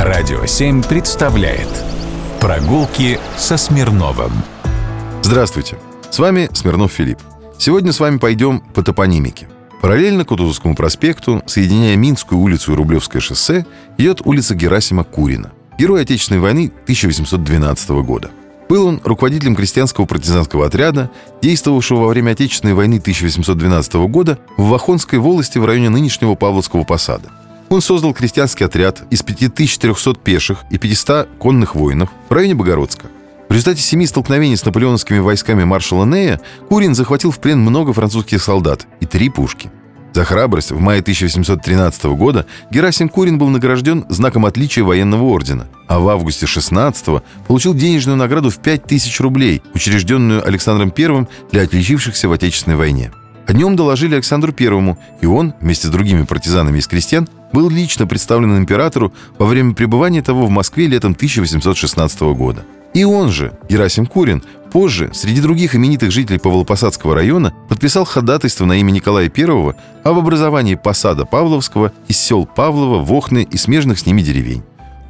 Радио 7 представляет Прогулки со Смирновым Здравствуйте, с вами Смирнов Филипп. Сегодня с вами пойдем по топонимике. Параллельно Кутузовскому проспекту, соединяя Минскую улицу и Рублевское шоссе, идет улица Герасима Курина, герой Отечественной войны 1812 года. Был он руководителем крестьянского партизанского отряда, действовавшего во время Отечественной войны 1812 года в Вахонской волости в районе нынешнего Павловского посада – он создал крестьянский отряд из 5300 пеших и 500 конных воинов в районе Богородска. В результате семи столкновений с наполеоновскими войсками маршала Нея Курин захватил в плен много французских солдат и три пушки. За храбрость в мае 1813 года Герасим Курин был награжден знаком отличия военного ордена, а в августе 16 получил денежную награду в 5000 рублей, учрежденную Александром I для отличившихся в Отечественной войне. О нем доложили Александру Первому, и он, вместе с другими партизанами из крестьян, был лично представлен императору во время пребывания того в Москве летом 1816 года. И он же, Герасим Курин, позже, среди других именитых жителей Павлопосадского района, подписал ходатайство на имя Николая I об образовании посада Павловского из сел Павлова, Вохны и смежных с ними деревень.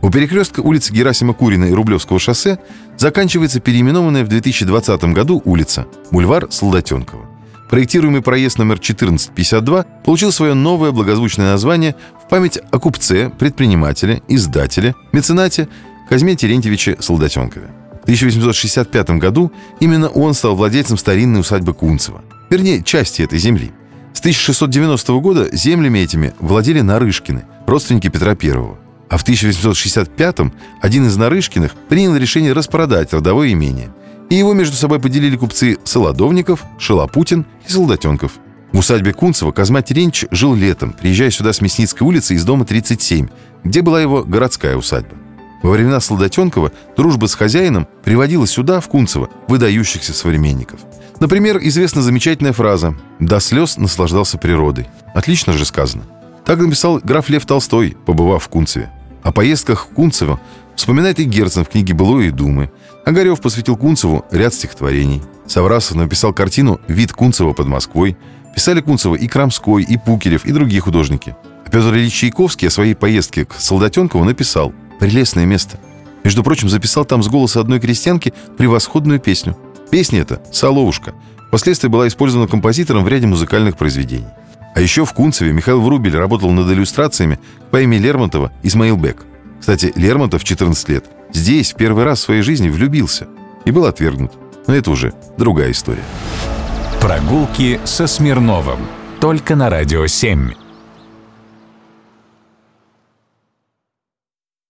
У перекрестка улицы Герасима Курина и Рублевского шоссе заканчивается переименованная в 2020 году улица Бульвар Солдатенкова. Проектируемый проезд номер 1452 получил свое новое благозвучное название в память о купце, предпринимателе, издателе, меценате Казьме Терентьевиче Солдатенкове. В 1865 году именно он стал владельцем старинной усадьбы Кунцева, вернее, части этой земли. С 1690 года землями этими владели Нарышкины, родственники Петра I. А в 1865 один из Нарышкиных принял решение распродать родовое имение – и его между собой поделили купцы Солодовников, Шелопутин и Солдатенков. В усадьбе Кунцева Казма Теренч жил летом, приезжая сюда с Мясницкой улицы из дома 37, где была его городская усадьба. Во времена Солдатенкова дружба с хозяином приводила сюда, в Кунцево, выдающихся современников. Например, известна замечательная фраза «До слез наслаждался природой». Отлично же сказано. Так написал граф Лев Толстой, побывав в Кунцеве. О поездках в Кунцево вспоминает и Герцен в книге «Былое и думы», Огарев посвятил Кунцеву ряд стихотворений. Саврасов написал картину «Вид Кунцева под Москвой». Писали Кунцева и Крамской, и Пукелев, и другие художники. А Петр Ильич Чайковский о своей поездке к Солдатенкову написал «Прелестное место». Между прочим, записал там с голоса одной крестьянки превосходную песню. Песня эта «Соловушка» впоследствии была использована композитором в ряде музыкальных произведений. А еще в Кунцеве Михаил Врубель работал над иллюстрациями к поэме Лермонтова «Исмаил Бек». Кстати, Лермонтов в 14 лет здесь в первый раз в своей жизни влюбился и был отвергнут. Но это уже другая история. Прогулки со Смирновым. Только на «Радио 7».